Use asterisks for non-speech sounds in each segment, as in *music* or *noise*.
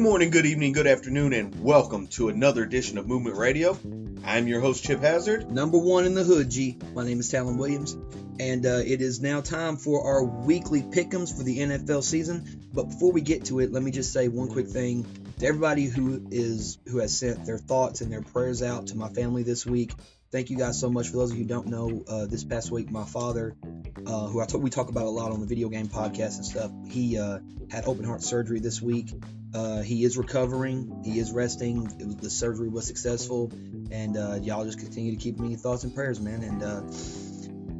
morning, good evening, good afternoon, and welcome to another edition of Movement Radio. I'm your host, Chip Hazard. Number one in the hood, G. My name is Talon Williams, and uh, it is now time for our weekly pickums for the NFL season. But before we get to it, let me just say one quick thing to everybody who is who has sent their thoughts and their prayers out to my family this week. Thank you guys so much. For those of you who don't know, uh, this past week, my father, uh, who I talk, we talk about a lot on the video game podcast and stuff, he uh, had open heart surgery this week. Uh, he is recovering. He is resting. Was, the surgery was successful, and uh, y'all just continue to keep me in thoughts and prayers, man. And uh,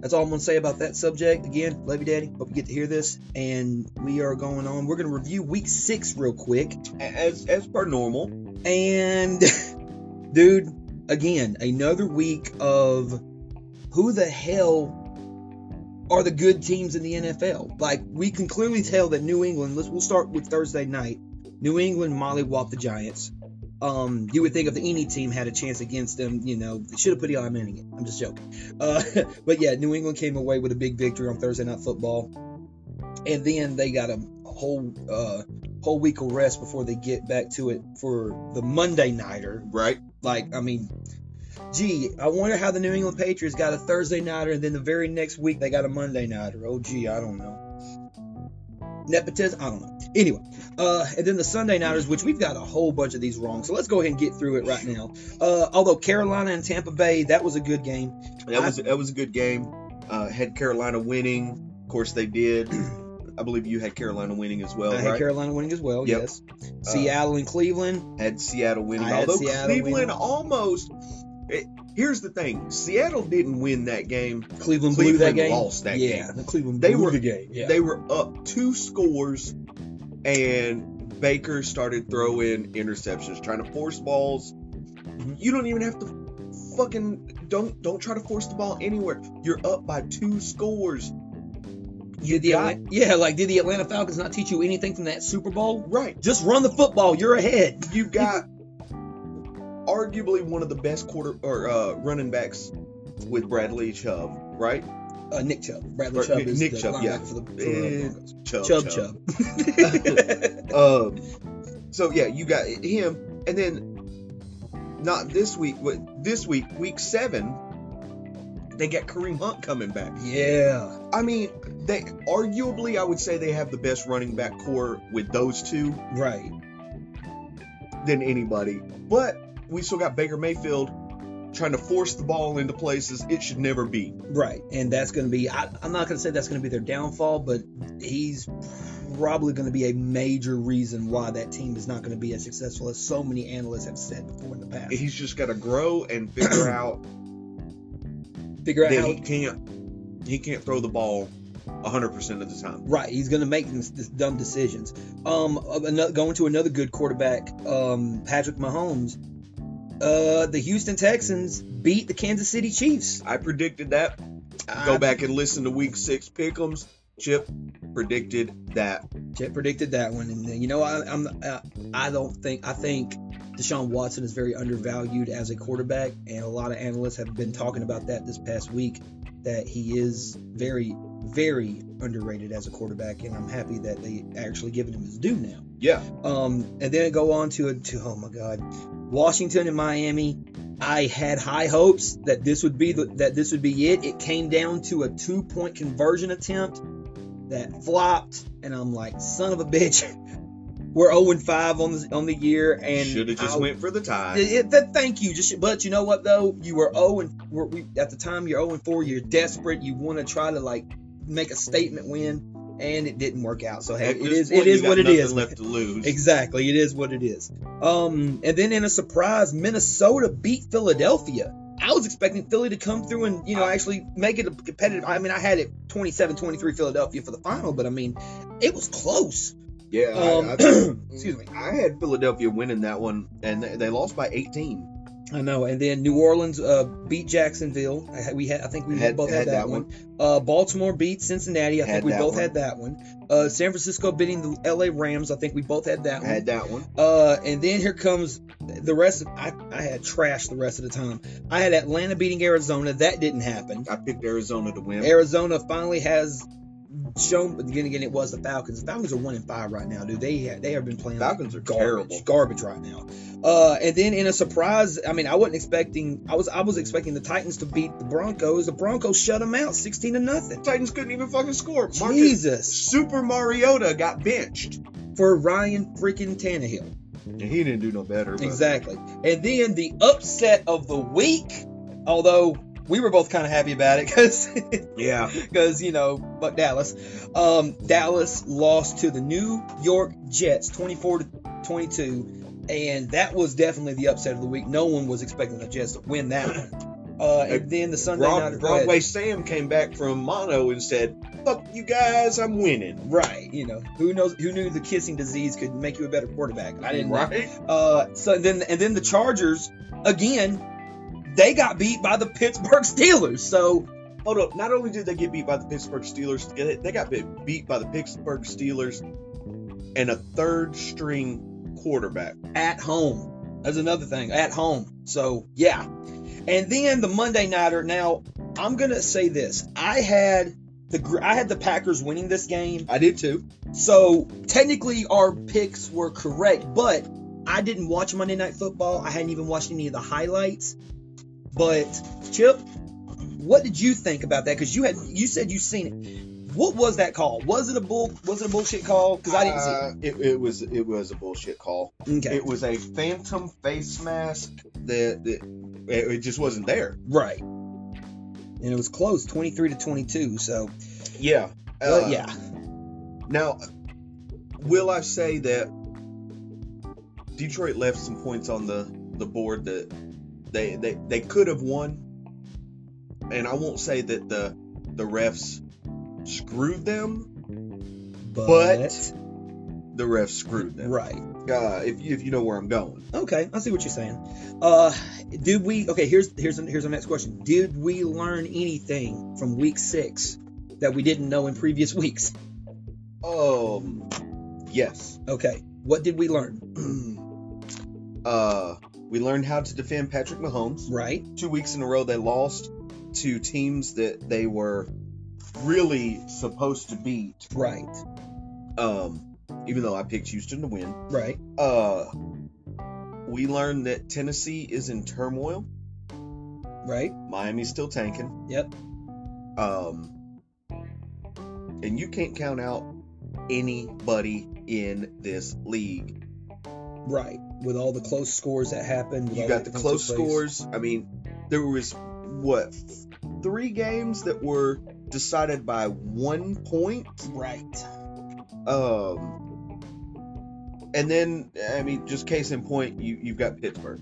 that's all I'm gonna say about that subject. Again, love you, Daddy. Hope you get to hear this. And we are going on. We're gonna review Week Six real quick, as as per normal. And *laughs* dude, again, another week of who the hell are the good teams in the NFL? Like we can clearly tell that New England. Let's we'll start with Thursday night. New England mollywhopped the Giants. Um, you would think if any team had a chance against them, you know, they should have put Eli Manning in. I'm just joking. Uh, *laughs* but yeah, New England came away with a big victory on Thursday Night Football, and then they got a whole uh, whole week of rest before they get back to it for the Monday nighter. Right. Like, I mean, gee, I wonder how the New England Patriots got a Thursday nighter, and then the very next week they got a Monday nighter. Oh, gee, I don't know. Nepotism? I don't know. Anyway, uh, and then the Sunday Nighters, which we've got a whole bunch of these wrong. So let's go ahead and get through it right now. Uh, although Carolina and Tampa Bay, that was a good game. That was that was a good game. Uh, had Carolina winning. Of course they did. I believe you had Carolina winning as well. I had right? Carolina winning as well. Yep. Yes. Uh, Seattle and Cleveland. had Seattle winning. I Although Seattle Cleveland winning. almost. It, here's the thing: Seattle didn't win that game. Cleveland blew that game. lost that yeah, game. the Cleveland They blew were- the game. Yeah. They were up two scores, and Baker started throwing interceptions, trying to force balls. Mm-hmm. You don't even have to fucking don't don't try to force the ball anywhere. You're up by two scores. Did the Atla- yeah, like did the Atlanta Falcons not teach you anything from that Super Bowl? Right. Just run the football. You're ahead. You've got arguably one of the best quarter or uh, running backs with Bradley Chubb, right? Uh, Nick Chubb. Bradley Or Chubb is Nick the Chubb, yeah. for the, for the Chubb. Chubb Chubb. *laughs* Um, so yeah, you got him, and then not this week, but this week, week seven, they got Kareem Hunt coming back. yeah. I mean, they arguably, I would say they have the best running back core with those two Right. than anybody. But we still got Baker Mayfield trying to force the ball into places it should never be. Right. And that's going to be, I, I'm not going to say that's going to be their downfall, but he's probably going to be a major reason why that team is not going to be as successful as so many analysts have said before in the past. He's just got to grow and figure *clears throat* out Figure out how. he can't he can't throw the ball 100% of the time. Right, he's going to make these, dumb decisions. Um, another, going to another good quarterback, um, Patrick Mahomes. Uh, the Houston Texans beat the Kansas City Chiefs. I predicted that. Go back and listen to week six pick'ems. Chip predicted that. Chip predicted that one, and uh, you know I, I'm uh, I don't think I think Deshaun Watson is very undervalued as a quarterback, and a lot of analysts have been talking about that this past week. That he is very very underrated as a quarterback, and I'm happy that they actually giving him his due now. Yeah. Um, and then go on to to oh my God, Washington and Miami. I had high hopes that this would be the, that this would be it. It came down to a two point conversion attempt that flopped, and I'm like, son of a bitch. *laughs* We're 0 5 on the on the year, and Should have just I- went for the tie. it- it- thank you. Just but you know what though, you were 0 and we're, we, at the time you're 0 and 4. You're desperate. You want to try to like make a statement win, and it didn't work out. So hey, it is it is what it is. left to lose. Exactly, it is what it is. Um, and then in a surprise, Minnesota beat Philadelphia. I was expecting Philly to come through and you know actually make it a competitive. I mean, I had it 27-23 Philadelphia for the final, but I mean, it was close. Yeah. Um, I, I, *clears throat* excuse me. I had Philadelphia winning that one, and they, they lost by 18. I know. And then New Orleans uh, beat Jacksonville. I, we had, I think we Had- both had, had that, that one. Uh, Baltimore beat Cincinnati. I think we both one. had that one. Uh, San Francisco beating the L.A. Rams. I think we both had that I one. had that one. Uh, and then here comes the rest. Of, I I had trash the rest of the time. I had Atlanta beating Arizona. That didn't happen. I picked Arizona to win. Arizona finally has shown, but again, again, it was the Falcons. The Falcons are one in five right now, dude. They have, they have been playing like Falcons are garbage, terrible. garbage right now. Uh, and then in a surprise, I mean, I wasn't expecting. I was I was expecting the Titans to beat the Broncos. The Broncos shut them out, sixteen to nothing. Titans couldn't even fucking score. Marcus Jesus, Super Mariota got benched. for Ryan freaking Tannehill. And he didn't do no better. But Exactly. And then the upset of the week, although we were both kind of happy about it because *laughs* Yeah. because you know, but Dallas, um, Dallas lost to the New York Jets, 24 to 22, and that was definitely the upset of the week. No one was expecting the Jets to win that one. Uh, and then the Sunday Broad, night, Broadway Sam came back from mono and said, "Fuck you guys, I'm winning." right? You know, who knows? Who knew the kissing disease could make you a better quarterback? I didn't. know. Right? Uh, so then and then the Chargers again, they got beat by the Pittsburgh Steelers. So Hold up. Not only did they get beat by the Pittsburgh Steelers, they- got beat by the Pittsburgh Steelers and a third string quarterback. at home. That's another thing. At home. So yeah. And then the Monday nighter. Now I'm gonna say this. I had the I had the Packers winning this game. I did too. So technically our picks were correct, but I didn't watch Monday Night Football. I hadn't even watched any of the highlights. But Chip, what did you think about that? Because you had you said you seen it. What was that call? Was it a bull? Was it a bullshit call? Because I didn't see Uh, it, it was it was a bullshit call. it. Okay, It was a phantom face mask that, that it, it just wasn't there. right. And it was close, twenty three to twenty two. So, Yeah. but Uh, yeah, Now, will I say that Detroit left some points on the, the board that they, they they could have won, and I won't say that the the refs screwed them. but, but- The refs screwed them. right. Uh, if you, if you know where I'm going. Okay, I see what you're saying. Uh, did we? Okay, here's here's here's our next question. Did we learn anything from week six that we didn't know in previous *laughs* weeks? Um, yes. Okay, what did we learn? *clears throat* uh, we learned how to defend Patrick Mahomes. Right, Two weeks in a row, they lost to teams that they were really supposed to beat. right, Um, even though I picked Houston to win. right. Uh, we learned that Tennessee is in turmoil. Right. Miami's still tanking. Yep. Um, and you can't count out anybody in this league. Right. With all the close scores that happened. You got the close scores. I mean, there was what three games that were decided by one point. Right. Um, and then I mean, just case in point, you you've got Pittsburgh.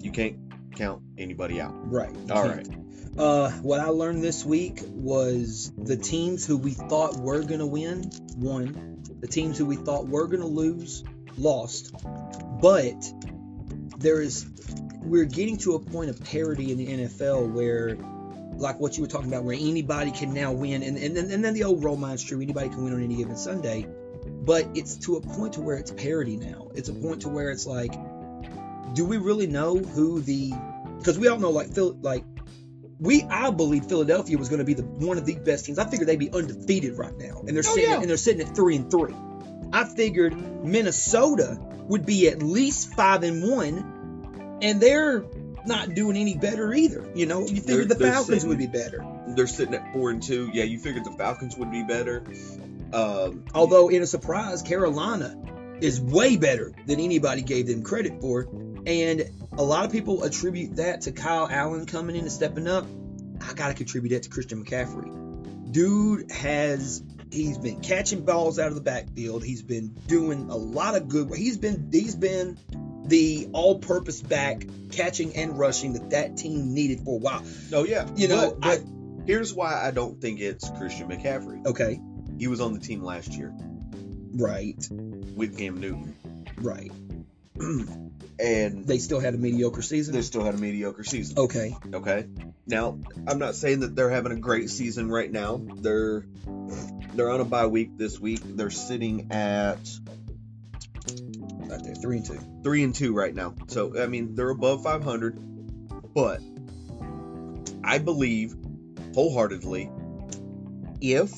You can't count anybody out. Right. All right. Uh, what I learned this week was the teams who we thought were gonna win won. The teams who we thought were gonna lose lost. But there is we're getting to a point of parity in the NFL where like what you were talking about where anybody can now win and, and, then- and then the old role mind's true anybody can win on any given sunday but it's to a point to where it's parity now it's a point to where it's like do we really know who the because we all know like Phil like we I believe Philadelphia was going to be the one of the best teams. I figured they'd be undefeated right now, and they're Oh, sitting yeah. and they're sitting at three and three. I figured Minnesota would be at least five and one, and they're not doing any better either. You know, you figured the They're- they're Falcons sitting- would be better. They're sitting at four and two. Yeah, you figured the Falcons would be better. Um, Although in a surprise, Carolina is way better than anybody gave them credit for, and a lot of people attribute that to Kyle Allen coming in and stepping up. I gotta contribute that to Christian McCaffrey. Dude has he's been catching balls out of the backfield. He's been doing a lot of good. He's been he's been the all-purpose back catching and rushing that that team needed for a while. oh yeah, You know, But I, here's why I don't think it's Christian McCaffrey. Okay, He was on the team last year right, with Cam Newton, right. *clears throat* and They still had a mediocre season. they still had a mediocre season. Okay, Okay. Now, I'm not saying that they're having a great season right now. They're they're on a bye week this week. They're sitting at right there, three and two. three and two right now. So I mean, they're above 500. But I believe wholeheartedly, if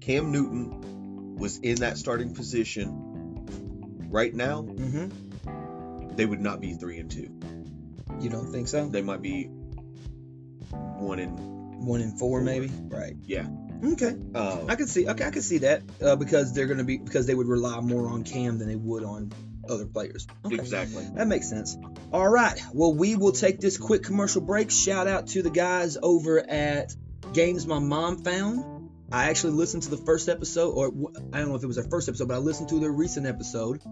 Cam Newton was in that starting position right now, Mm-hmm. They would not be three and two. You don't think so? They might be one and One in four, maybe. Right. yeah. Okay. Uh, I could see. Okay, I could see that uh, because they're going to be because they would rely more on Cam than they would on other players. Okay. exactly. That makes sense. All right. Well, we will take this quick commercial break. Shout out to the guys over at Games My Mom Found. I actually listened to the first episode, or I don't know if it was their first episode, but I listened to their recent episode.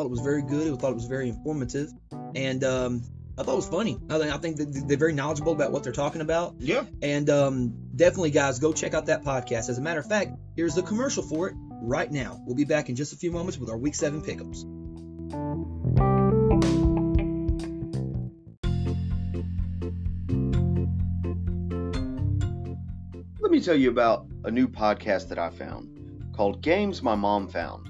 Thought it was very good. I thought it was very informative, and um, I thought it was funny. I think, I think they're very knowledgeable about what they're talking about. Yeah. And um, definitely, guys, go check out that podcast. As a matter of fact, here's the commercial for it right now. We'll be back in just a few moments with our Week 7 pickups. Let me tell you about a new podcast that I found called Games My Mom Found.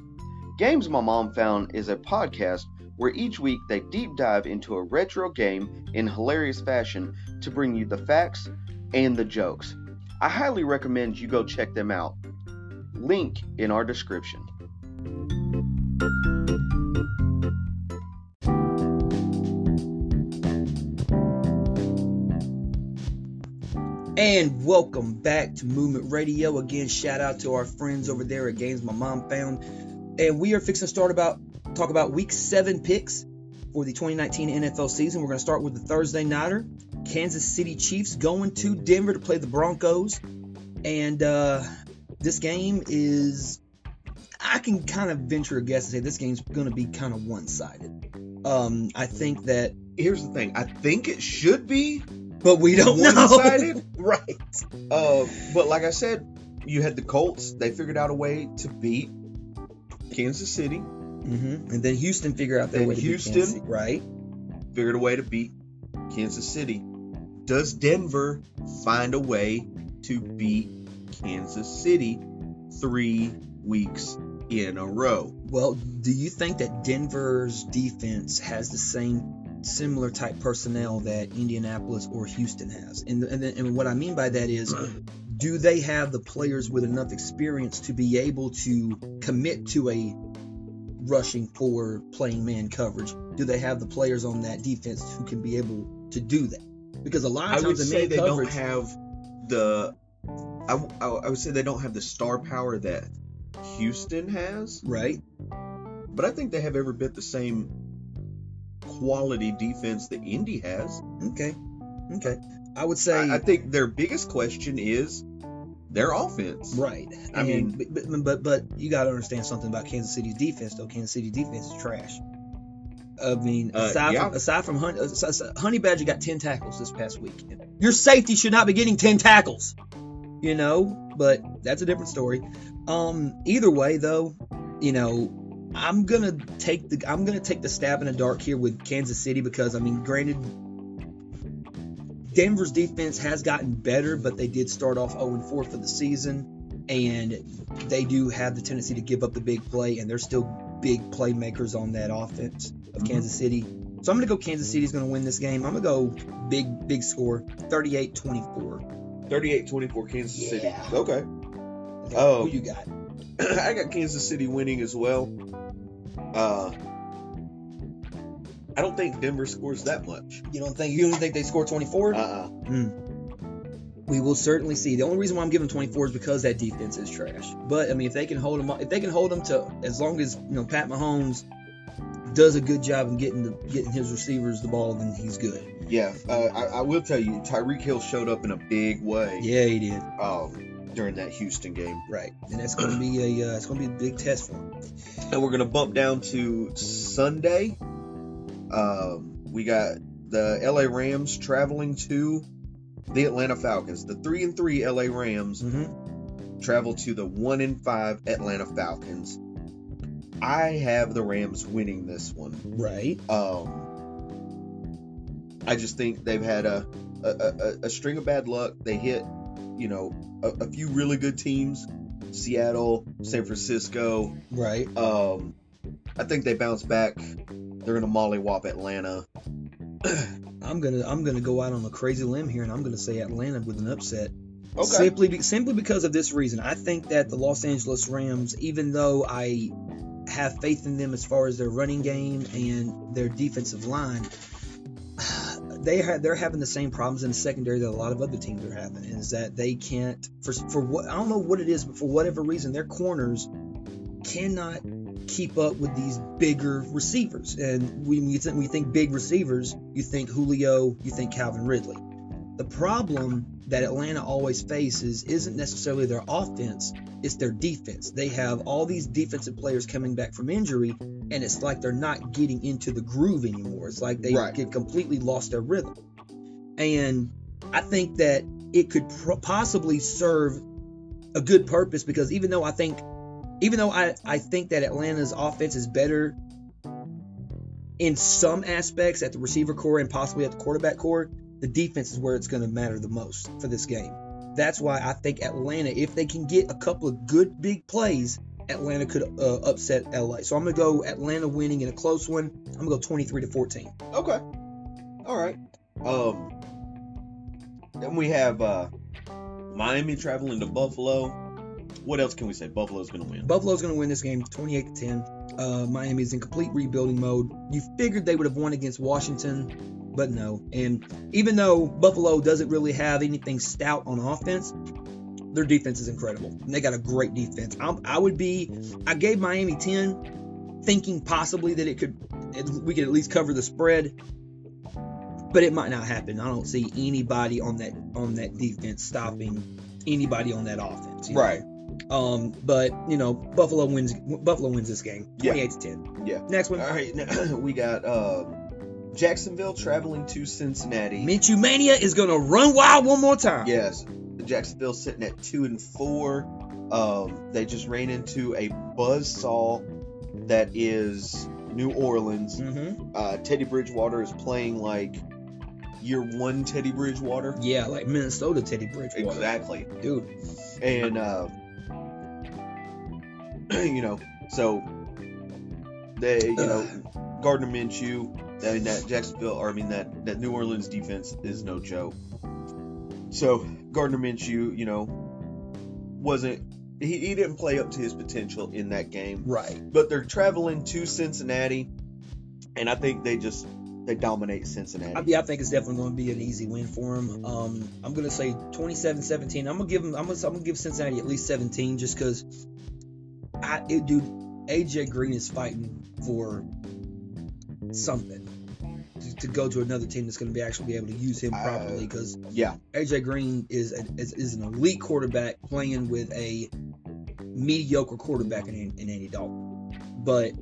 Games My Mom Found is a podcast where each week they deep dive into a retro game in hilarious fashion to bring you the facts and the jokes. I highly recommend you go check them out. Link in our description. And welcome back to Movement Radio. Again, shout out to our friends over there at Games My Mom Found. And we are fixing to start about talk about week seven picks for the 2019 NFL season. We're going to start with the Thursday nighter. Kansas City Chiefs going to Denver to play the Broncos. And uh, this game is I can kind of venture a guess and say this game's going to be kind of one-sided. Um, I think that Here's the thing. I think it should be, but we don't know. One-sided? *laughs* right. uh, but like I said, you had the Colts. They figured out a way to beat Kansas City. hmm And then Houston figure out their way to beat Houston- Kansas City, right? Figured a way to beat Kansas City. Does Denver find a way to beat Kansas City three weeks in a row? Well, do you think that Denver's defense has the same similar type personnel that Indianapolis or Houston has? And and, and what I mean by that is do they have the players with enough experience to be able to commit to a rushing for playing man coverage? Do they have the players on that defense who can be able to do that? Because a lot I of would times the say man they coverage, don't have the. I, I, I would say they don't have the star power that Houston has, right? but I think they have every bit the same quality defense that Indy has. Okay, okay. I would say I, I think their biggest question is their offense. Right. I I mean- but, but but you got to understand something about Kansas City's defense, though. Kansas City defense is trash. I mean, Uh, aside yeah. from aside from Honey, Honey Badger got ten tackles this past week. Your safety should not be getting ten tackles. You know, but that's a different story. Um, either way, though, you know, I'm gonna take the I'm gonna take the stab in the dark here with Kansas City because I mean, granted, Denver's defense has gotten better, but they did start off 0 4 for the season, and they do have the tendency to give up the big play, and they're still big playmakers on that offense of Mhm. Kansas City. So I'm gonna go Kansas City's gonna win this game. I'm gonna go big big score, 38-24. 38-24 Kansas City. Yeah. Okay. Who Oh. you got? *clears throat* I got Kansas City winning as well. Uh, I don't think Denver scores that much. You don't think you don't think they score 24? Uh-uh. we will certainly see. The only reason why I'm giving 24 is because that defense is trash. But I mean, if they can hold them, if they can hold them to as long as you know Pat Mahomes does a good job of getting the getting his receivers the ball, then he's good. Yeah, uh, I, I will tell you, Tyreek Hill showed up in a big way Yeah, he did. um, during that Houston game. Right, and that's going to be a uh, it's going to be a big test for him. And we're gonna bump down to Sunday. Um, we got the LA Rams traveling to the Atlanta Falcons. The three and three LA Rams Mm-hmm. travel to the one and five Atlanta Falcons. I have the Rams winning this one. Right. Um, I just think they've had a a, a, a string of bad luck. They hit, you know, a, a few really good teams, Seattle, San Francisco. Right. Um, I think they bounce back. They're gonna mollywop Atlanta. *clears throat* I'm gonna I'm gonna go out on a crazy limb here, and I'm gonna say Atlanta with an upset. Okay. Simply, be, simply because of this reason, I think that the Los Angeles Rams, even though I have faith in them as far as their running game and their defensive line, *sighs* they ha- they're having the same problems in the secondary that a lot of other teams are having. Is that they can't for for what I don't know what it is, but for whatever reason, their corners cannot keep up with these bigger receivers. And when you think, when you think big receivers, you think Julio, you think Calvin Ridley. The problem that Atlanta always faces isn't necessarily their offense, it's their defense. They have all these defensive players coming back from injury, and it's like they're not getting into the groove anymore. It's like they Right. get completely lost their rhythm. And I think that it could pro- possibly serve a good purpose because even though I think even though I, I think that Atlanta's offense is better in some aspects at the receiver core and possibly at the quarterback core, the defense is where it's going to matter the most for this game. That's why I think Atlanta, if they can get a couple of good big plays, Atlanta could uh, upset LA. So I'm going to go Atlanta winning in a close one. I'm going to go 23 to 14. Okay. All right. Um. Then we have uh, Miami traveling to Buffalo. What else can we say? Buffalo's gonna win. Buffalo's going to win this game 28 to 10. Uh, Miami's in complete rebuilding mode. You figured they would have won against Washington, but no. And even though Buffalo doesn't really have anything stout on offense, their defense is incredible. And they got a great defense. I'm, I would be, I gave Miami 10, thinking possibly that it could, it, we could at least cover the spread. But it might not happen. I don't see anybody on that on that defense stopping anybody on that offense. you know? Um, but you know, Buffalo wins. Buffalo wins this game, Yeah. twenty-eight to ten. Yeah. Next one, All right. Now, *clears throat* we got uh, Jacksonville traveling to Cincinnati. Minshew Mania is gonna run wild one more time. Yes. Jacksonville sitting at two and four. Um, they just ran into a buzzsaw that is New Orleans. Mm-hmm. Uh, Teddy Bridgewater is playing like year one Teddy Bridgewater. Yeah, like Minnesota Teddy Bridgewater, Exactly. dude. And uh, *clears throat* you know, so they, you know, Gardner Minshew, I mean that Jacksonville, or I mean that that New Orleans defense is no joke. So Gardner Minshew, you know, wasn't he, he didn't play up to his potential in that game. Right. But they're traveling to Cincinnati, and I think they just they dominate Cincinnati. I, yeah, I think it's definitely going to be an easy win for them. Um, I'm going to say 27-17. I'm going to give them. I'm going I'm gonna give Cincinnati at least 17, just because. I, it, dude, AJ Green is fighting for something to, to go to another team that's going to be actually be able to use him Uh, properly. Because yeah, AJ Green is, a, is is an elite quarterback playing with a mediocre quarterback in, in Andy Dalton. But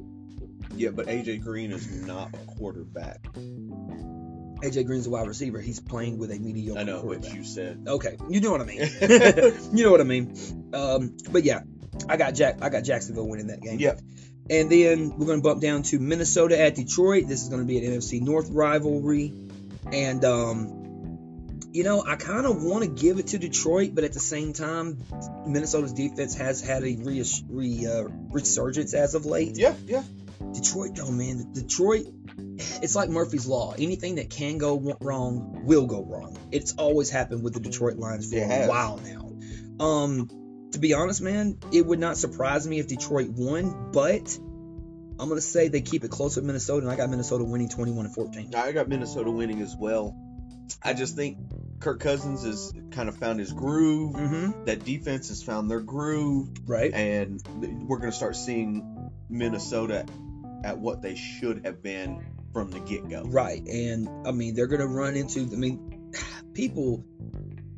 yeah, but AJ Green is not a quarterback. AJ Green's a wide receiver. He's playing with a mediocre I know what you said. Okay, you know what I mean. *laughs* *laughs* you know what I mean. Um, but yeah, I got Jack. I got Jacksonville winning that game. Yep. And then we're going to bump down to Minnesota at Detroit. This is going to be an NFC North rivalry, and um, you know I kind of want to give it to Detroit, but at the same time, Minnesota's defense has had a re- re- uh, resurgence as of late. Yeah, yeah. Detroit, though, man, Detroit, it's like Murphy's Law. Anything that can go wrong will go wrong. It's always happened with the Detroit Lions for It a has. while now. Um, to be honest, man, it would not surprise me if Detroit won, but I'm gonna say they keep it close with Minnesota, and I got Minnesota winning 21 and 14. I got Minnesota winning as well. I just think Kirk Cousins has kind of found his groove. Mm-hmm. That defense has found their groove, Right. and we're going to start seeing Minnesota at what they should have been from the get go. Right, and I mean they're gonna run into. I mean, *sighs* people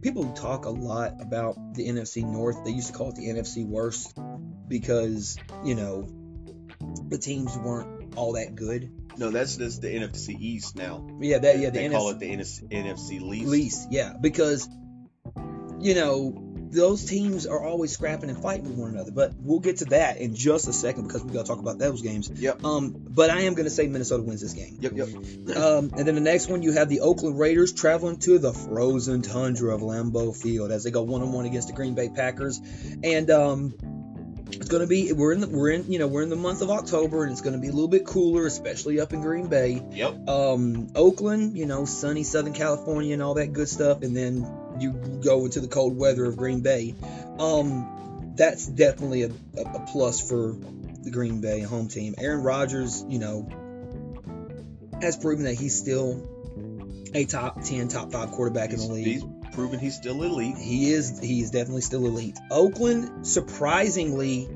people talk a lot about the NFC North. They used to call it the NFC Worst because you know the teams weren't all that good. No, that's just the NFC East now. Yeah, that yeah the they NFC call it the NFC, NFC least. least yeah because you know those teams are always scrapping and fighting with one another. But we'll get to that in just a second because we got to talk about those games. Yep. Um, but I am gonna say Minnesota wins this game. Yep, yep. Um, and then the next one, you have the Oakland Raiders traveling to the frozen tundra of Lambeau Field as they go one on one against the Green Bay Packers. And um, it's going to be we're in the we're in you know we're in the month of October and it's going to be a little bit cooler, especially up in Green Bay. Yep. Um, Oakland, you know, sunny Southern California and all that good stuff. And then you go into the cold weather of Green Bay. Um, that's definitely a, a, plus for the Green Bay home team. Aaron Rodgers, you know, has proven that he's still a top 10, top 5 quarterback in the league. He's proven he's still elite. He is he is definitely still elite. Oakland surprisingly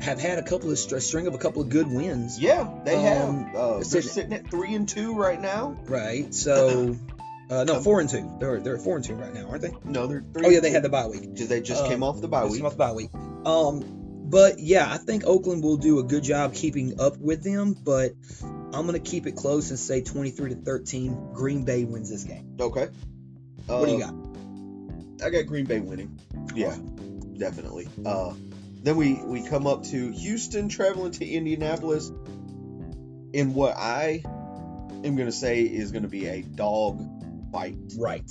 have had a couple of a string of a couple of good wins. Yeah, they Um, have. Uh, they're sitting- sitting at three and two right now. Right. So *laughs* uh, no, four and two. They're they're four and two right now, aren't they? No, they're three. Oh yeah, they two. had the bye week. They just uh, came off the bye week. came off the bye week. Um, but yeah, I think Oakland will do a good job keeping up with them. But I'm gonna keep it close and say 23 to 13. Green Bay wins this game. Okay. What do you Uh, got? I got Green Bay winning. Yeah, definitely. Uh, then we we come up to Houston traveling to Indianapolis in what I am going to say is going to be a dog fight. Right.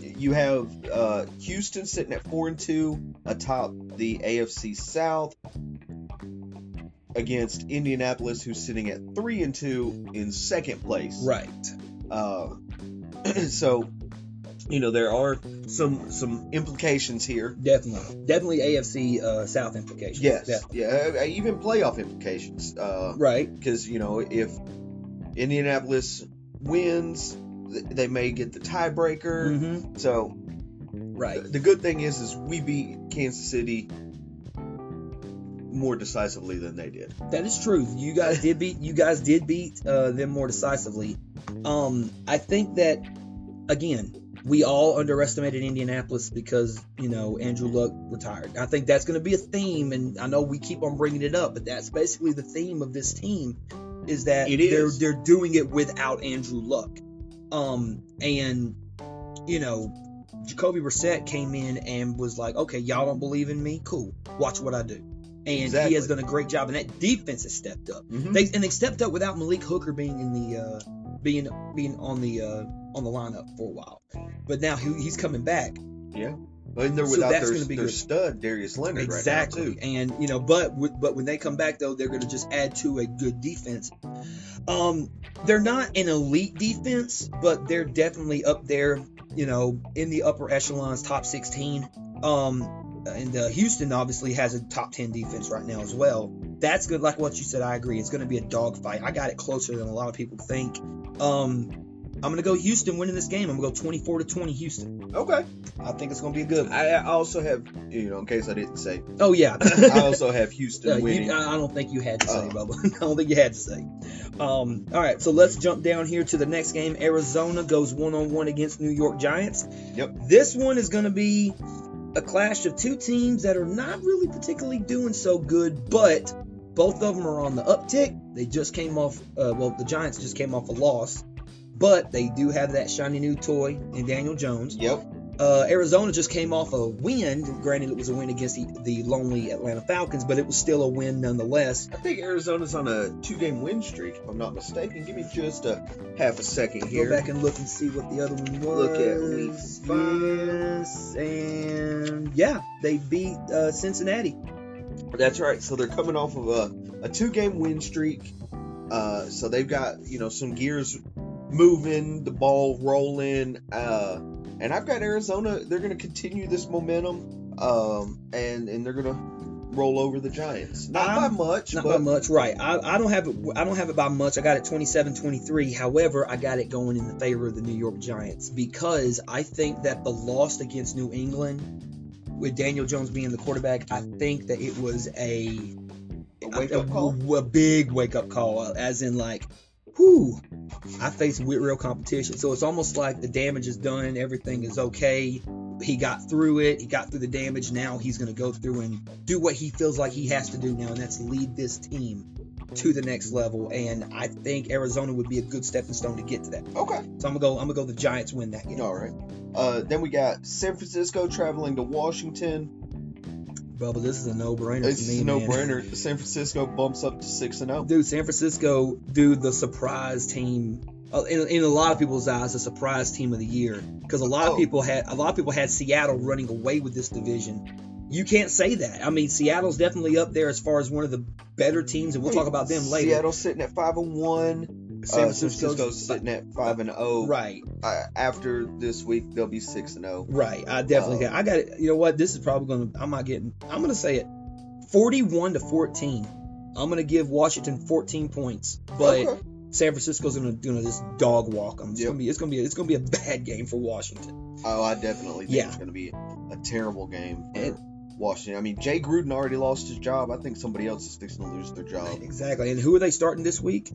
You have uh, Houston sitting at four and two atop the AFC South against Indianapolis, who's sitting at three and two in second place. Right. Uh, *clears throat* so, you know, there are some some implications here. Definitely. Definitely AFC uh, South implications. Yes, Definitely. yeah, uh, even playoff implications. Uh, Right. because you know if Indianapolis wins, they may get the tiebreaker. Mm-hmm. So Right. the good thing is, is we beat Kansas City more decisively than they did. That is true. You guys did beat you guys did beat uh, them more decisively. Um, I think that again, we all underestimated Indianapolis because you know Andrew Luck retired. I think that's going to be a theme, and I know we keep on bringing it up, but that's basically the theme of this team is that It they're they're doing it without Andrew Luck. Um, and you know. Jacoby Brissett came in and was like, "Okay, y'all don't believe in me? Cool. Watch what I do." And he has done a great job, and that defense has stepped up. Mhm. They and they stepped up without Malik Hooker being in the uh, being being on the uh, on the lineup for a while, but now he, he's coming back. yeah, and they're So that's their, gonna be their good. stud Darius Leonard exactly, right and you know, but but when they come back though, they're going to just add to a good defense. Um, they're not an elite defense, but they're definitely up there. You know, in the upper echelons, top 16. Um, and uh, Houston obviously has a top 10 defense right now as well. That's good. Like what you said, I agree. It's going to be a dogfight. I got it closer than a lot of people think. Um, I'm going to go Houston winning this game. I'm going to go 24 to 20 Houston. Okay, I think it's going to be a good one. I, also have you know in case I didn't say, Oh, yeah. *laughs* I also have Houston winning. you, I don't think you had to say, Uh. Bubba. *laughs* I don't think you had to say. Um, all right, so let's jump down here to the next game. Arizona goes one on one against New York Giants. Yep. This one is going to be a clash of two teams that are not really particularly doing so good, but both of them are on the uptick. They just came off, uh, well, the Giants just came off a loss, but they do have that shiny new toy in Daniel Jones. Yep. Uh, Arizona just came off a win. Granted, it was a win against the, the lonely Atlanta Falcons, but it was still a win nonetheless. I think Arizona's on a two-game win streak, if I'm not mistaken. Give me just a half a second here. Go back and look and see what the other one was. Look at week five. Yes, and yeah, they beat uh, Cincinnati. That's right. So they're coming off of a, a two-game win streak. Uh, so they've got you know some gears moving, the ball rolling, uh, and I've got Arizona. They're going to continue this momentum, um, and and they're going to roll over the Giants. Not by I'm- much, Not but by much, right? I, I don't have it. I don't have it by much. I got it 27-23. However, I got it going in the favor of the New York Giants because I think that the loss against New England, with Daniel Jones being the quarterback, I think that it was a a wake-up call. a big wake up call, as in like, whew, I face with real competition. So it's almost like the damage is done, everything is okay. He got through it, he got through the damage. Now he's going to go through and do what he feels like he has to do now, and that's lead this team to the next level. And I think Arizona would be a good stepping stone to get to that. Okay. So I'm gonna go. I'm gonna go. The Giants win that game. All right. Uh, then we got San Francisco traveling to Washington. Bubba, this is a no-brainer It's me, a no man. brainer. San Francisco bumps up to six and oh. zero. Dude, San Francisco, dude, the surprise team. uh, In, in a lot of people's eyes, the surprise team of the year because a lot Oh. of people had a lot of people had Seattle running away with this division. You can't say that. I mean, Seattle's definitely up there as far as one of the better teams, and we'll talk about them later. Seattle sitting at five and one. San Uh, Francisco's Francisco's sitting at five and zero. right, Uh, after this week, they'll be six and oh. zero. right. I definitely got. I got it. You know what? This is probably gonna. I'm not getting. I'm gonna say it. 41 to 14. I'm gonna give Washington 14 points, but Okay. San Francisco's gonna do this dog walk them. It's Yep. gonna be. It's gonna be. It's gonna be a *laughs* bad game for Washington. Oh, I definitely think Yeah. it's going to be a terrible game for And- Washington. I mean, Jay Gruden already lost his job. I think somebody else is fixing to lose their job. Exactly. And who are they starting this week?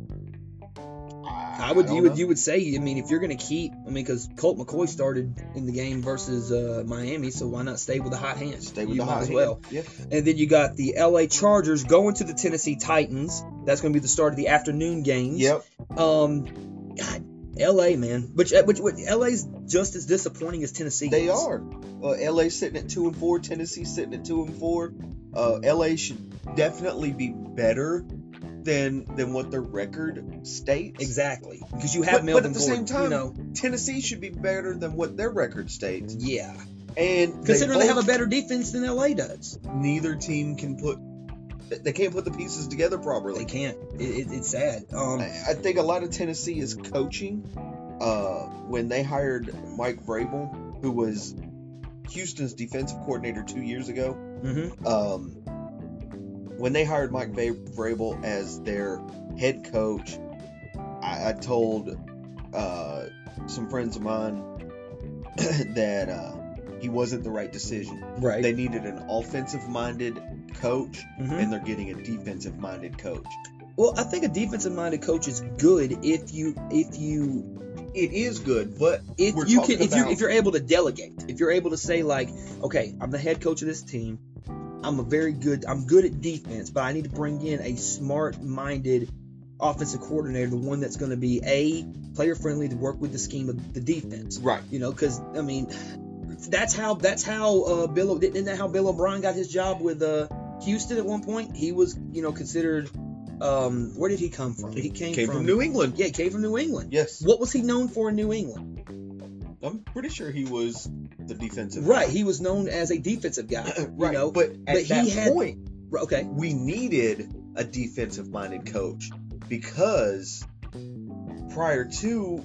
I would, don't you would, know. you would say. I mean, if you're going to keep, I mean, because Colt McCoy started in the game versus uh, Miami, so why not stay with the hot hand? stay with you the hot as hand. well. Yeah. And then you got the LA Chargers going to the Tennessee Titans. That's going to be the start of the afternoon games. Yep. Um, God, LA man, which which, which LA's just as disappointing as Tennessee. They is. are. Uh, LA sitting at two and four. Tennessee sitting at two and four. Uh, LA should definitely be better than than what their record states. Exactly, because you have But, but at the Gordon, same time, you know, Tennessee should be better than what their record states. yeah. And Considering they, have a better defense than LA does, neither team can put. They can't put the pieces together properly. they can't. It, it, it's sad. Um, I I think a lot of Tennessee is coaching. Uh, when they hired Mike Vrabel, who was Houston's defensive coordinator two years ago, mhm. um, when they hired Mike Vrabel as their head coach, I, I told uh, some friends of mine *coughs* that uh, he wasn't the right decision. right. They needed an offensive-minded coach, Mhm. and they're getting a defensive-minded coach. Well, I think a defensive-minded coach is good if you if you It is good, but if you can if you if you're able to delegate, if you're able to say like, okay, I'm the head coach of this team. I'm a very good I'm good at defense, but I need to bring in a smart-minded offensive coordinator, the one that's going to be a player friendly to work with the scheme of the defense. right. You know, because I mean, that's how that's how uh, Bill isn't that how Bill O'Brien got his job with uh, Houston at one point? He was you know considered. Um, where did he come from? He came, Came from New England. Yeah, he came from New England. Yes, What was he known for in New England? I'm pretty sure he was the defensive. Right, guy. he was known as a defensive guy. *clears throat* You right. know, but at but he that had- point, okay, we needed a defensive-minded coach because prior to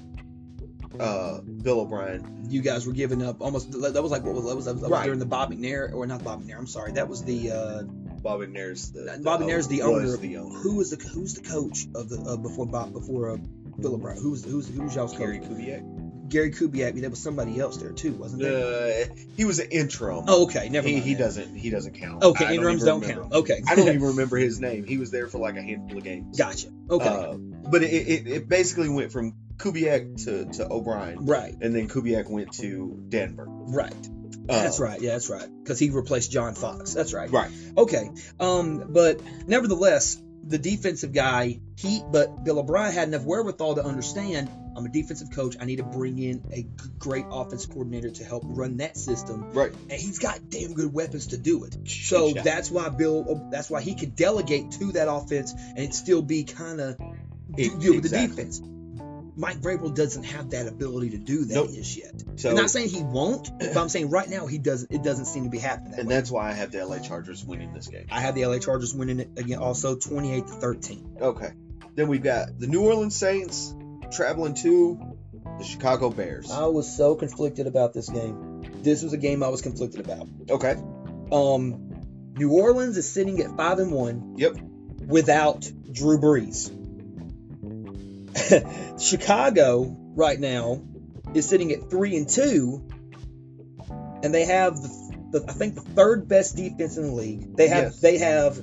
uh, Bill O'Brien, you guys were giving up almost. That was like what was that was, that was, Right. during the Bob McNair or not Bob McNair? I'm sorry, that was the uh, Bob McNair's the, Bob McNair's the owner. the owner. Who was the who's the coach of the uh, before Bob before uh, Bill O'Brien? Who's who's who's y'all's Gary coach? Kubiak. Gary Kubiak. But there was somebody else there too, wasn't there? Uh, he was an interim. oh, okay, never he, mind. he doesn't he doesn't count. Okay, I don't interims don't count. Okay, I don't *laughs* even remember his name. He was there for like a handful of games. gotcha. Okay, Uh, but it, it, it basically went from Kubiak to, to O'Brien, right, and then Kubiak went to Denver. right. Uh, That's right. Yeah, that's right. Because he replaced John Fox. That's right. Right. Okay. Um, but nevertheless, the defensive guy, he, but Bill O'Brien had enough wherewithal to understand. I'm a defensive coach. I need to bring in a g- great offense coordinator to help run that system, Right. and he's got damn good weapons to do it. So that's why Bill, uh, that's why he could delegate to that offense and still be kind of deal with the defense. Mike Vrabel doesn't have that ability to do that Nope. just yet. So, I'm not saying he won't, *clears throat* but I'm saying right now he doesn't. It doesn't seem to be happening. That and way. that's why I have the LA Chargers winning this game. I have the LA Chargers winning it again, also 28 to 13. Okay. Then we've got the New Orleans Saints traveling to the Chicago Bears. I was so conflicted about this game. This was a game I was conflicted about. Okay. Um, New Orleans is sitting at five and one. Yep. Without Drew Brees. *laughs* Chicago right now is sitting at three and two, and they have the, the I think the third best defense in the league. They have Yes. they have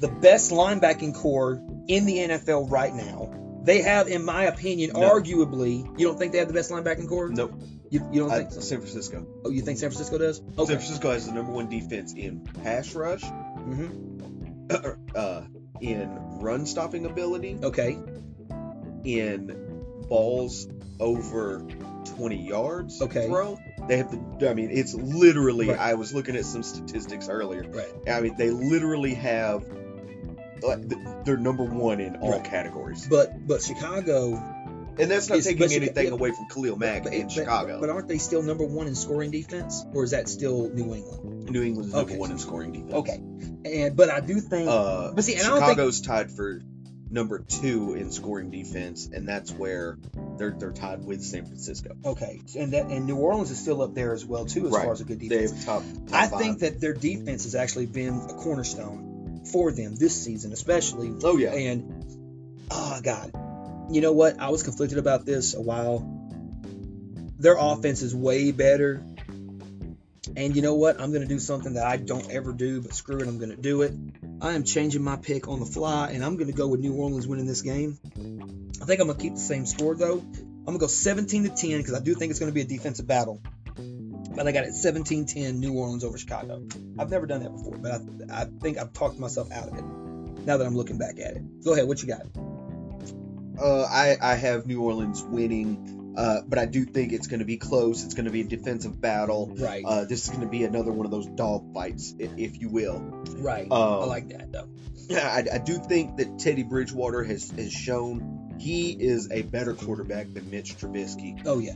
the best linebacking core in the NFL right now. They have, in my opinion, No. arguably. You don't think they have the best linebacking core? Nope. You, you don't I, think so? San Francisco. Oh, you think San Francisco does? San Francisco has the number one defense in pass rush, mm-hmm. *clears throat* uh, in run stopping ability, Okay. in balls over 20 yards Okay. throw. They have the, I mean, it's literally, Right. I was looking at some statistics earlier. Right. I mean, they literally have, they're number one in all Right. categories. But but Chicago. And that's not It's- taking Chica- anything yeah. away from Khalil Mack but, in but- Chicago. But aren't they still number one in scoring defense, or is that still New England? New England is number Okay. one in scoring defense. Okay. And but I do think. Uh, But see, and I think- Chicago's tied for number two in scoring defense, and that's where they're they're tied with San Francisco. Okay, and that and New Orleans is still up there as well too, as Right. far as a good defense. They've top. top I five. think that their defense has actually been a cornerstone for them this season, especially. Oh yeah. And oh god, you know what? I was conflicted about this a while. Their offense is way better. And you know what? I'm going to do something that I don't ever do, but screw it, I'm going to do it. I am changing my pick on the fly, and I'm going to go with New Orleans winning this game. I think I'm going to keep the same score, though. I'm going to go 17 to 10 because I do think it's going to be a defensive battle. But I got it 17 10 New Orleans over Chicago. I've never done that before, but I, I think I've talked myself out of it now that I'm looking back at it. Go ahead, what you got? Uh, I I have New Orleans winning, uh, but I do think it's going to be close. It's going to be a defensive battle. Right, Uh, this is going to be another one of those dog fights, if you will. right. uh, I like that, though. *laughs* I, I do think that Teddy Bridgewater has, has shown he is a better quarterback than Mitch Trubisky. Oh, yeah.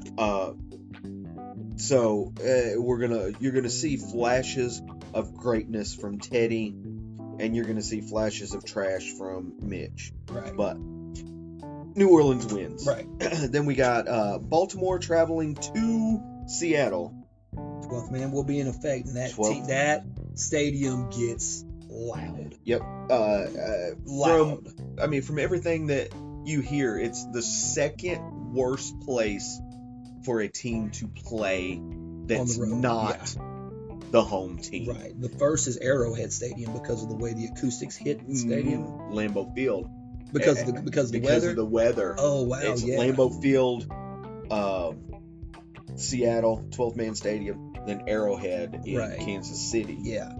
So uh, we're gonna you're gonna see flashes of greatness from Teddy, and you're gonna see flashes of trash from Mitch. Right. But New Orleans wins. Right. *clears throat* then we got uh, Baltimore traveling to Seattle. 12th man will be in effect, and that, te- that stadium gets loud. Uh, uh, Loud. From I mean, from everything that you hear, it's the second worst place for a team to play that's road, not the home team. Right. The first is Arrowhead Stadium because of the way the acoustics hit the stadium. Mhm. Lambeau Field. Because of the because of the because weather. of the weather. oh wow, it's yeah. Lambeau Field, um, Seattle, 12 man stadium, then Arrowhead in Right. Kansas City. Yeah.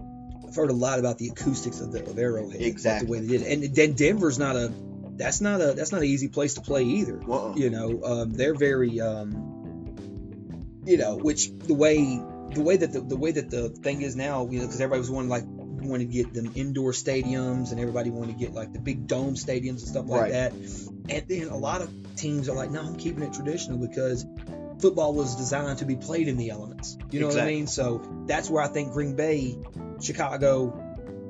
I've heard a lot about the acoustics of, the, of Arrowhead. Exactly. The way they did it. And then Denver's not a that's not a that's not an easy place to play either. Uh-uh. You know, um, they're very um, you know, which the way the way that the, the way that the thing is now, you know, because everybody was wanting like wanted to get them indoor stadiums and everybody wanted to get like the big dome stadiums and stuff like Right. that. And then a lot of teams are like, no, I'm keeping it traditional because football was designed to be played in the elements. You know what I mean? So that's where I think Green Bay, Chicago,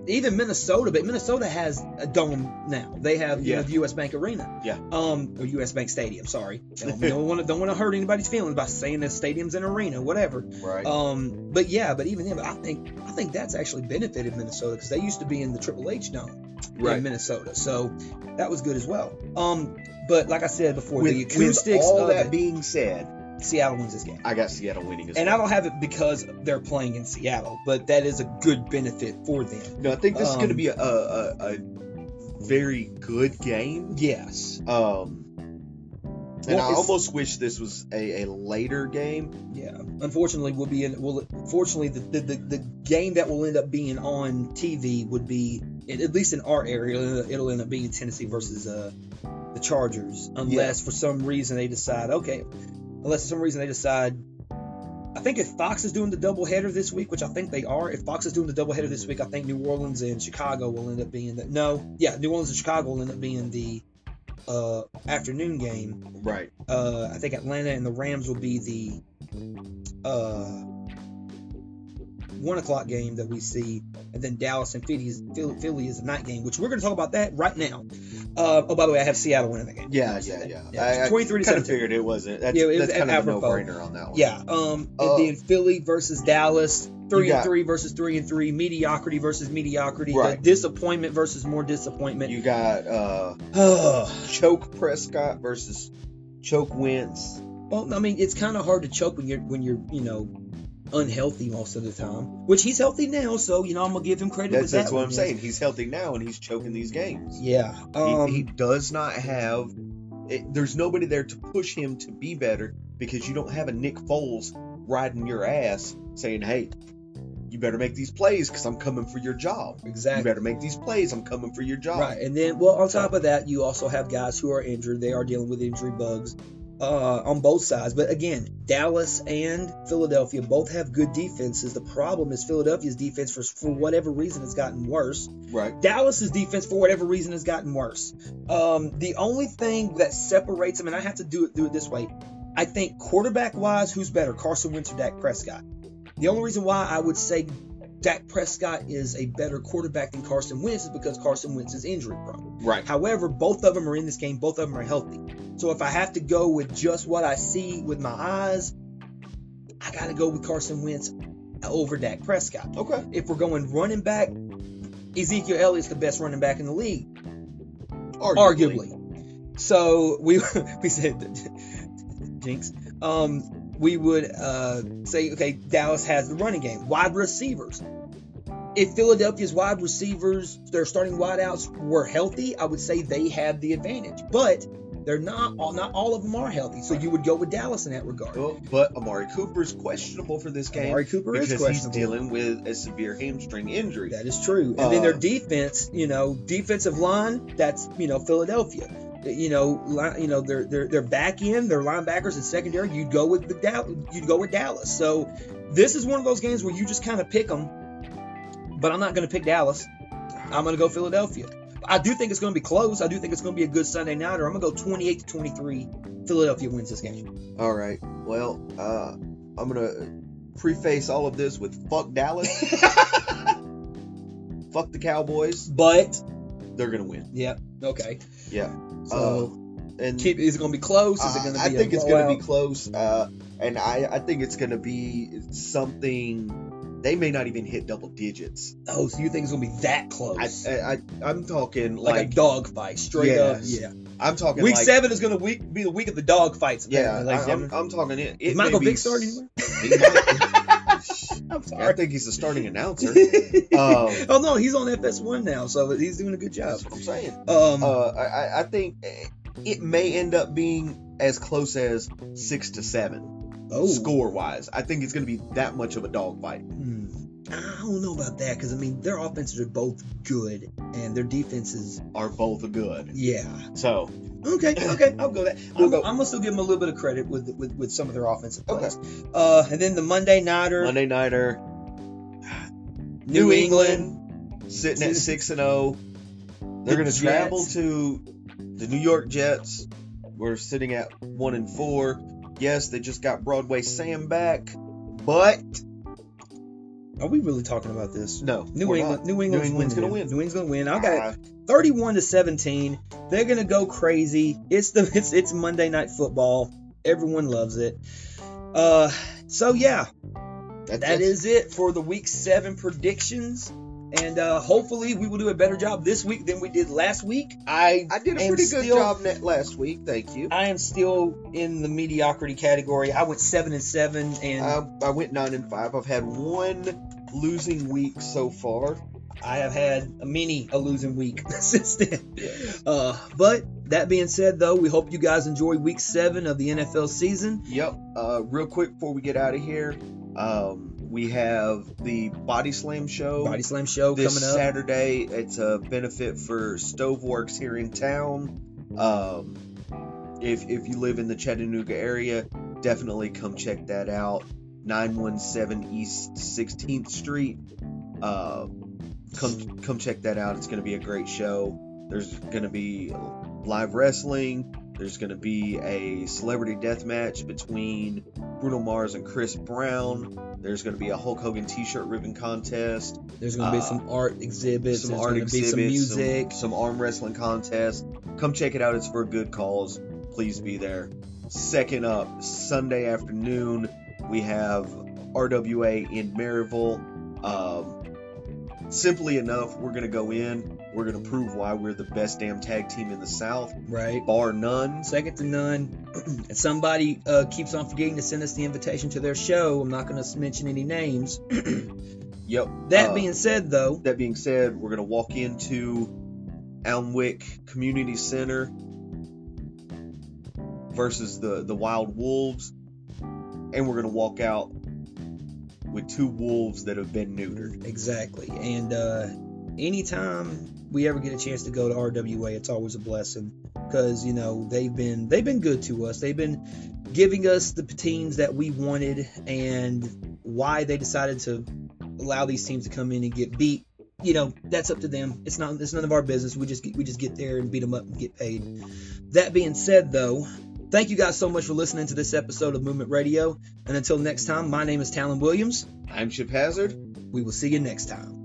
even Minnesota, but Minnesota has a dome now. They have you Yeah. know, the U.S. Bank Arena. Yeah. Um, or U.S. Bank Stadium. Sorry, don't, don't want to don't want to hurt anybody's feelings by saying that stadium's an arena, whatever. Right. Um, but yeah, but even then, I think I think that's actually benefited Minnesota because they used to be in the Triple H dome right. in Minnesota, so that was good as well. Um, but like I said before, With, the with acoustics all of that it, being said, Seattle wins this game. I got Seattle winning as And well. I don't have it because they're playing in Seattle, but that is a good benefit for them. No, I think this is going to Um, be a, a, a very good game. Yes. Um, and Well, I almost wish this was a, a later game. Yeah. Unfortunately, we'll be in. Well, fortunately, the, the, the, the game that will end up being on TV would be, at least in our area, it'll, it'll end up being Tennessee versus uh, the Chargers, unless for some reason they decide, okay, unless for some reason they decide. I think if Fox is doing the doubleheader this week, which I think they are, if Fox is doing the doubleheader this week, I think New Orleans and Chicago will end up being the no, yeah, New Orleans and Chicago will end up being the uh, afternoon game. Right. Uh, I think Atlanta and the Rams will be the uh, one o'clock game that we see, and then Dallas and Philly is, Philly, is a night game, which we're going to talk about that right now. Uh, oh, by the way, I have Seattle winning the game. Yeah, yeah, yeah. Yeah, I, 23 to kind of figured it wasn't. That's, Yeah, it was that's kind of a no-brainer on that one. Yeah. Um, Uh, and then Philly versus Dallas, three You and three versus three and three, mediocrity versus mediocrity, Right. disappointment versus more disappointment. You got uh, *sighs* Choke Prescott versus Choke Wentz. Well, I mean, it's kind of hard to choke when you're when you're you know unhealthy most of the time, which he's healthy now, so you know I'm gonna give him credit. That's, with that's that what I'm saying. He's healthy now, and he's choking these games. Yeah. He- Um, he, does not have. It, there's nobody there to push him to be better because you don't have a Nick Foles riding your ass saying, "Hey, you better make these plays because I'm coming for your job. Exactly. You better make these plays. I'm coming for your job." Right, and then well, on top of that, you also have guys who are injured. They are dealing with injury bugs uh, on both sides. But again, Dallas and Philadelphia both have good defenses. The problem is Philadelphia's defense, for for whatever reason, has gotten worse. Right. Dallas's defense, for whatever reason, has gotten worse. Um, the only thing that separates them, and I have to do it do it this way, I think quarterback wise, who's better, Carson Wentz or Dak Prescott? The only reason why I would say Dak Prescott is a better quarterback than Carson Wentz is because Carson Wentz is injury prone. Right. However, both of them are in this game. Both of them are healthy. So if I have to go with just what I see with my eyes, I got to go with Carson Wentz over Dak Prescott. Okay. If we're going running back, Ezekiel Elliott's the best running back in the league, arguably. So we *laughs* we said *laughs* jinx. Um, we would uh, say okay, Dallas has the running game, wide receivers. If Philadelphia's wide receivers, their starting wideouts were healthy, I would say they have the advantage. But they're not all not all of them are healthy, so you would go with Dallas in that regard. Well, but Amari Cooper is questionable for this game Amari Cooper because is he's questionable. dealing with a severe hamstring injury. That is true. And then their Uh, defense, you know, defensive line, that's you know Philadelphia. You know, li- you know their their their back end, their linebackers and secondary. You'd go with the. You'd go with Dallas. So this is one of those games where you just kind of pick them. But I'm not going to pick Dallas. I'm going to go Philadelphia. I do think it's going to be close. I do think it's going to be a good Sunday nighter. I'm going to go 28 to 23. Philadelphia wins this game. All right. Well, uh, I'm gonna preface all of this with fuck Dallas. *laughs* fuck the Cowboys. But They're gonna win. yeah, okay. Yeah. So And keep, is it going to be close? Is it Uh, going to be? I think it's going to be close, uh, and I, I think it's going to be something. They may not even hit double digits. Oh, so you think it's gonna be that close? I, I, I I'm talking like, like, a dog fight, straight Yes. up. Yeah. I'm talking Week like, seven is gonna week, be the week of the dog fights. Yeah, ladies I, I'm. I'm talking it. Michael Vick starting anywhere? *laughs* *laughs* I'm I think he's the starting announcer. *laughs* Um, oh no, he's on FS1 now, so he's doing a good job. That's what I'm saying. Um, Uh, I, I- think it may end up being as close as six to seven oh, score wise. I think it's going to be that much of a dogfight. hmm. I don't know about that because I mean their offenses are both good and their defenses, Are both good. yeah. So Okay, *coughs* okay, I'll go that. We'll I'm, go- I'm gonna still give them a little bit of credit with with, with some of their offensive Okay. plays. Uh, and then the Monday nighter, Monday nighter, New, England. sitting at six and zero. They're The going to travel to the New York Jets. We're sitting at one and four. Yes, they just got Broadway Sam back, but Are we really talking about this? no, New England, not. New England's, gonna win. New England's gonna win. I got 31 to 17. They're gonna go crazy. It's the it's it's Monday night football. Everyone loves it. Uh, so yeah, that's, that is it for the week seven predictions. And uh, hopefully we will do a better job this week than we did last week. I I did a pretty good still- job last week. Thank you. I am still in the mediocrity category. I went seven and seven, and I, I went nine and five. I've had one losing week so far. I have had a mini a losing week *laughs* since then. Uh, but that being said, though, we hope you guys enjoy week seven of the NFL season. Yep. Uh, real quick before we get out of here, um, we have the Body Slam show Body Slam show this coming up. Saturday. It's a benefit for Stoveworks here in town. Um, if if you live in the Chattanooga area, definitely come check that out. 917 East 16th Street. Uh, come come check that out. It's going to be a great show. There's going to be live wrestling. There's going to be a celebrity death match between Bruno Mars and Chris Brown. There's going to be a Hulk Hogan T-shirt ribbon contest, There's going to be uh, some art exhibits. some There's art going to be exhibits, some music. some, some arm wrestling contest. Come check it out. It's for a good cause. Please be there. Second up, Sunday afternoon, we have RWA in Maryville. Um, simply enough, we're going to go in. We're going to prove why we're the best damn tag team in the South, right. bar none. Second to none. *clears throat* and somebody uh, keeps on forgetting to send us the invitation to their show. I'm not going to mention any names. *clears throat* Yep. That Uh, being said, though, That being said, we're going to walk into Alnwick Community Center versus the, the Wild Wolves. And we're going to walk out with two wolves that have been neutered. Exactly. And uh, anytime we ever get a chance to go to RWA, it's always a blessing because you know they've been they've been good to us. They've been giving us the teams that we wanted, and why they decided to allow these teams to come in and get beat. You know that's up to them. It's not it's none of our business. We just get, we just get there and beat them up and get paid. That being said, though, Thank you guys so much for listening to this episode of Movement Radio. And until next time, my name is Talon Williams. I'm Chip Hazard. We will see you next time.